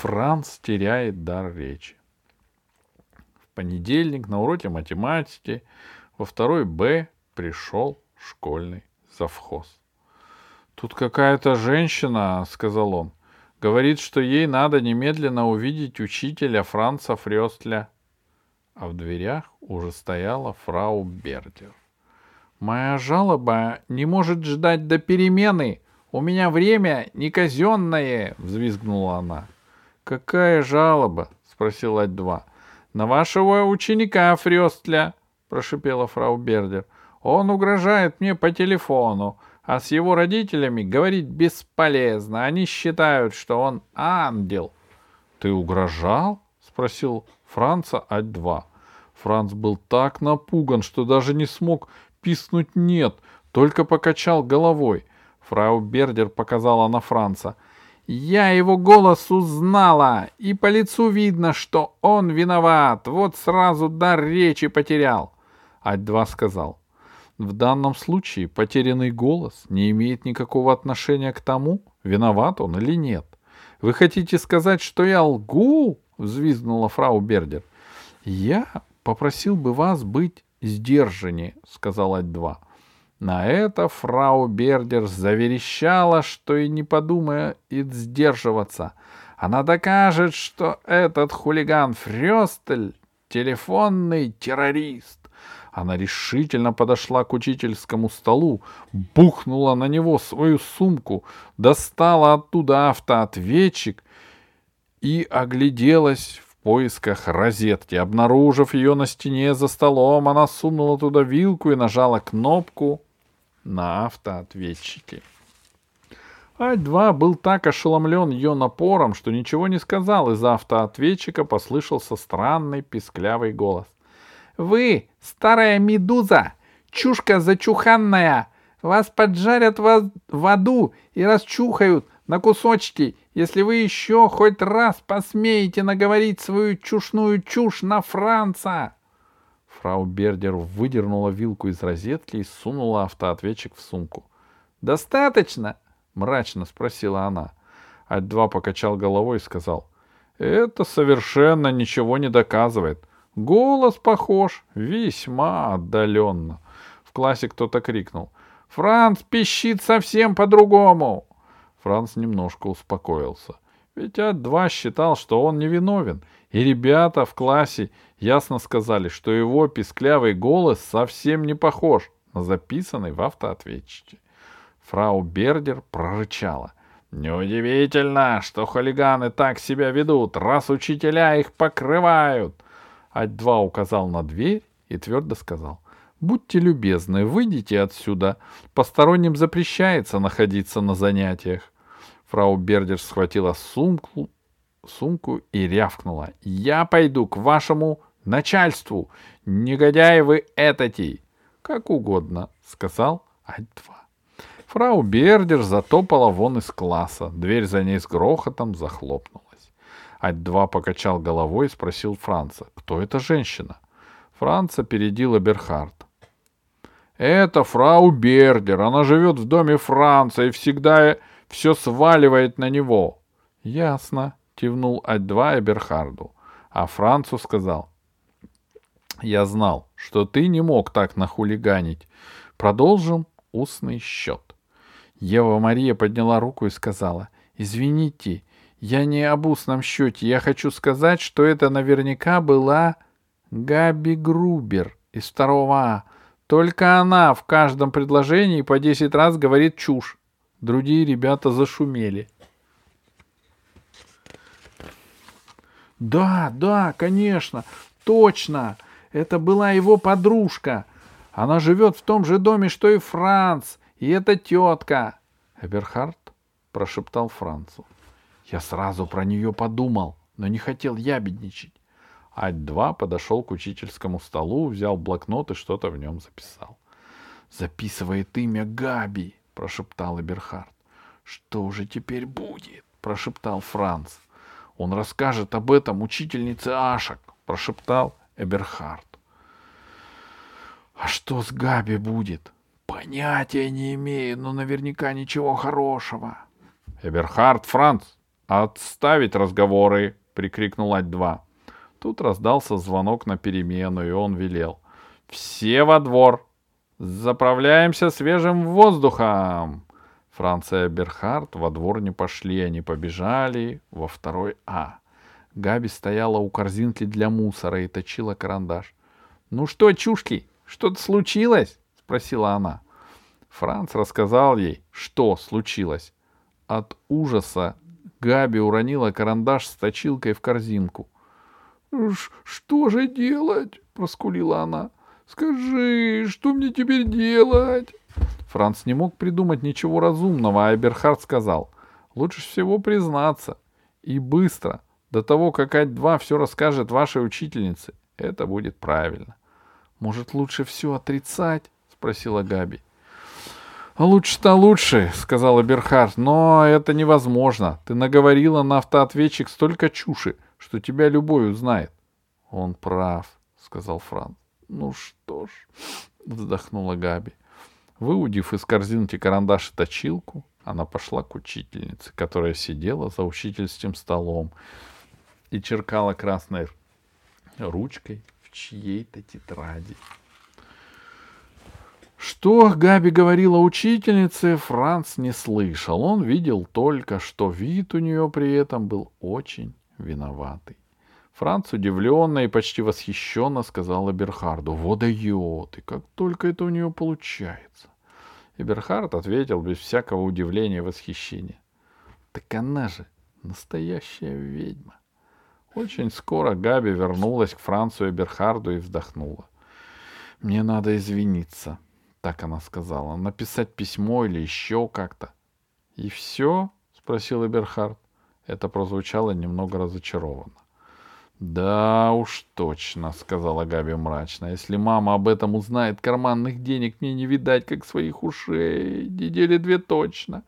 Франц теряет дар речи. В понедельник на уроке математики во второй Б пришел школьный завхоз. «Тут какая-то женщина», — сказал он, — «говорит, что ей надо немедленно увидеть учителя Франца Фрёстля». А в дверях уже стояла фрау Бердер. «Моя жалоба не может ждать до перемены. У меня время не казенное», — взвизгнула она. «Какая жалоба?» — спросил Ать-2. «На вашего ученика Фрёстля», — прошипела фрау Бердер. «Он угрожает мне по телефону а с его родителями говорить бесполезно. Они считают, что он ангел. — Ты угрожал? — спросил Франца Ать-2. Франц был так напуган, что даже не смог писнуть «нет», только покачал головой. Фрау Бердер показала на Франца. «Я его голос узнала, и по лицу видно, что он виноват. Вот сразу дар речи потерял». Ать-2 сказал. В данном случае потерянный голос не имеет никакого отношения к тому, виноват он или нет. Вы хотите сказать, что я лгу? взвизгнула фрау Бердер. Я попросил бы вас быть сдержаннее, сказал Ать-2. На это фрау Бердер заверещала, что и не подумая и сдерживаться. Она докажет, что этот хулиган Фрёстель — телефонный террорист. Она решительно подошла к учительскому столу, бухнула на него свою сумку, достала оттуда автоответчик и огляделась в поисках розетки. Обнаружив ее на стене за столом, она сунула туда вилку и нажала кнопку на автоответчике. Ать-2 был так ошеломлен ее напором, что ничего не сказал. Из автоответчика послышался странный писклявый голос. Вы, старая медуза, чушка зачуханная, вас поджарят в, в аду и расчухают на кусочки, если вы еще хоть раз посмеете наговорить свою чушную чушь на Франца. Фрау Бердер выдернула вилку из розетки и сунула автоответчик в сумку. «Достаточно?» — мрачно спросила она. Ать-2 покачал головой и сказал. «Это совершенно ничего не доказывает. Голос похож, весьма отдаленно. В классе кто-то крикнул. «Франц пищит совсем по-другому!» Франц немножко успокоился. Ведь А2 считал, что он невиновен, и ребята в классе ясно сказали, что его писклявый голос совсем не похож на записанный в автоответчике. Фрау Бердер прорычала. «Неудивительно, что хулиганы так себя ведут, раз учителя их покрывают!» Ать-2 указал на дверь и твердо сказал. «Будьте любезны, выйдите отсюда. Посторонним запрещается находиться на занятиях». Фрау Бердер схватила сумку, сумку и рявкнула. «Я пойду к вашему начальству! Негодяи вы этати!» «Как угодно», — сказал Ать-2. Фрау Бердер затопала вон из класса. Дверь за ней с грохотом захлопнула. Ать-2 покачал головой и спросил Франца, кто эта женщина? Франца опередила Берхард. «Это фрау Бердер. Она живет в доме Франца и всегда все сваливает на него». «Ясно», — кивнул Ать-2 Эберхарду. А Францу сказал. «Я знал, что ты не мог так нахулиганить. Продолжим устный счет». Ева Мария подняла руку и сказала. «Извините, я не об устном счете. Я хочу сказать, что это наверняка была Габи Грубер из второго А. Только она в каждом предложении по десять раз говорит чушь. Другие ребята зашумели. Да, да, конечно, точно. Это была его подружка. Она живет в том же доме, что и Франц. И это тетка. Эберхард прошептал Францу. Я сразу про нее подумал, но не хотел ябедничать. Ать-2 подошел к учительскому столу, взял блокнот и что-то в нем записал. «Записывает имя Габи», — прошептал Эберхард. «Что же теперь будет?» — прошептал Франц. «Он расскажет об этом учительнице Ашек», — прошептал Эберхард. «А что с Габи будет?» «Понятия не имею, но наверняка ничего хорошего». «Эберхард, Франц, «Отставить разговоры!» — прикрикнул Ать-2. Тут раздался звонок на перемену, и он велел. «Все во двор! Заправляемся свежим воздухом!» Франция Берхард во двор не пошли, они побежали во второй А. Габи стояла у корзинки для мусора и точила карандаш. «Ну что, чушки, что-то случилось?» — спросила она. Франц рассказал ей, что случилось. От ужаса Габи уронила карандаш с точилкой в корзинку. «Что же делать?» — проскулила она. «Скажи, что мне теперь делать?» Франц не мог придумать ничего разумного, а Эберхард сказал. «Лучше всего признаться. И быстро, до того, как Ать-2 все расскажет вашей учительнице. Это будет правильно». «Может, лучше все отрицать?» — спросила Габи. «Лучше-то лучше», — сказала Берхард, — «но это невозможно. Ты наговорила на автоответчик столько чуши, что тебя любой узнает». «Он прав», — сказал Франц. «Ну что ж», — вздохнула Габи. Выудив из корзинки карандаш и точилку, она пошла к учительнице, которая сидела за учительским столом и черкала красной ручкой в чьей-то тетради. Что Габи говорила учительнице, Франц не слышал. Он видел только, что вид у нее при этом был очень виноватый. Франц удивленно и почти восхищенно сказал Эберхарду, «Вот дает, и как только это у нее получается!» Эберхард ответил без всякого удивления и восхищения. «Так она же настоящая ведьма!» Очень скоро Габи вернулась к Францу Эберхарду и вздохнула. «Мне надо извиниться», — так она сказала, — «написать письмо или еще как-то». «И все?» — спросил Эберхард. Это прозвучало немного разочарованно. «Да уж точно», — сказала Габи мрачно. «Если мама об этом узнает, карманных денег мне не видать, как своих ушей. Недели две точно.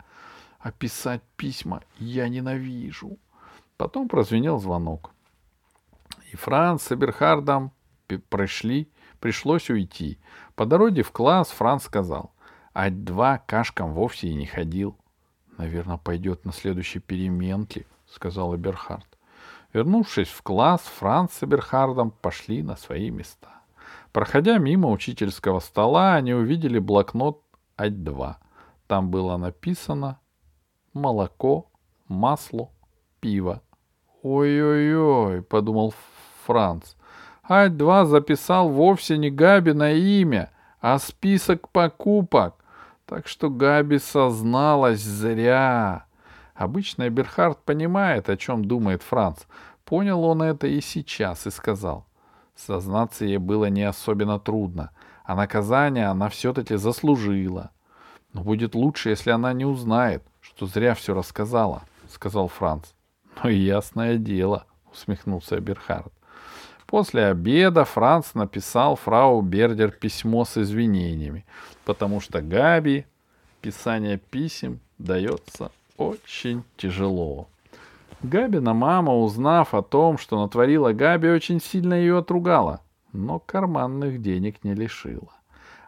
А писать письма я ненавижу». Потом прозвенел звонок. И Франц с Эберхардом пришли, пришлось уйти. По дороге в класс Франц сказал, «Ать-2 кашкам вовсе и не ходил». «Наверное, пойдет на следующей переменке», — сказал Эберхард. Вернувшись в класс, Франц с Эберхардом пошли на свои места. Проходя мимо учительского стола, они увидели блокнот Ать-2. Там было написано «Молоко, масло, пиво». «Ой-ой-ой», — подумал Франц. Ать-2 записал вовсе не Габи имя, а список покупок. Так что Габи созналась зря. Обычно Эберхард понимает, о чем думает Франц. Понял он это и сейчас, и сказал. Сознаться ей было не особенно трудно, а наказание она все-таки заслужила. Но будет лучше, если она не узнает, что зря все рассказала, — сказал Франц. — Ну, ясное дело, — усмехнулся Эберхард. После обеда Франц написал фрау Бердер письмо с извинениями, потому что Габи писание писем дается очень тяжело. Габина мама, узнав о том, что натворила Габи, очень сильно ее отругала, но карманных денег не лишила.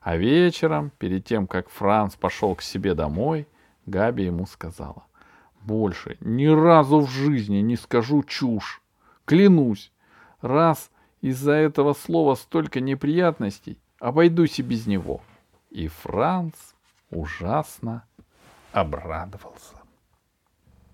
А вечером, перед тем, как Франц пошел к себе домой, Габи ему сказала, «Больше ни разу в жизни не скажу чушь. Клянусь, раз из-за этого слова столько неприятностей, обойдусь и без него. И Франц ужасно обрадовался.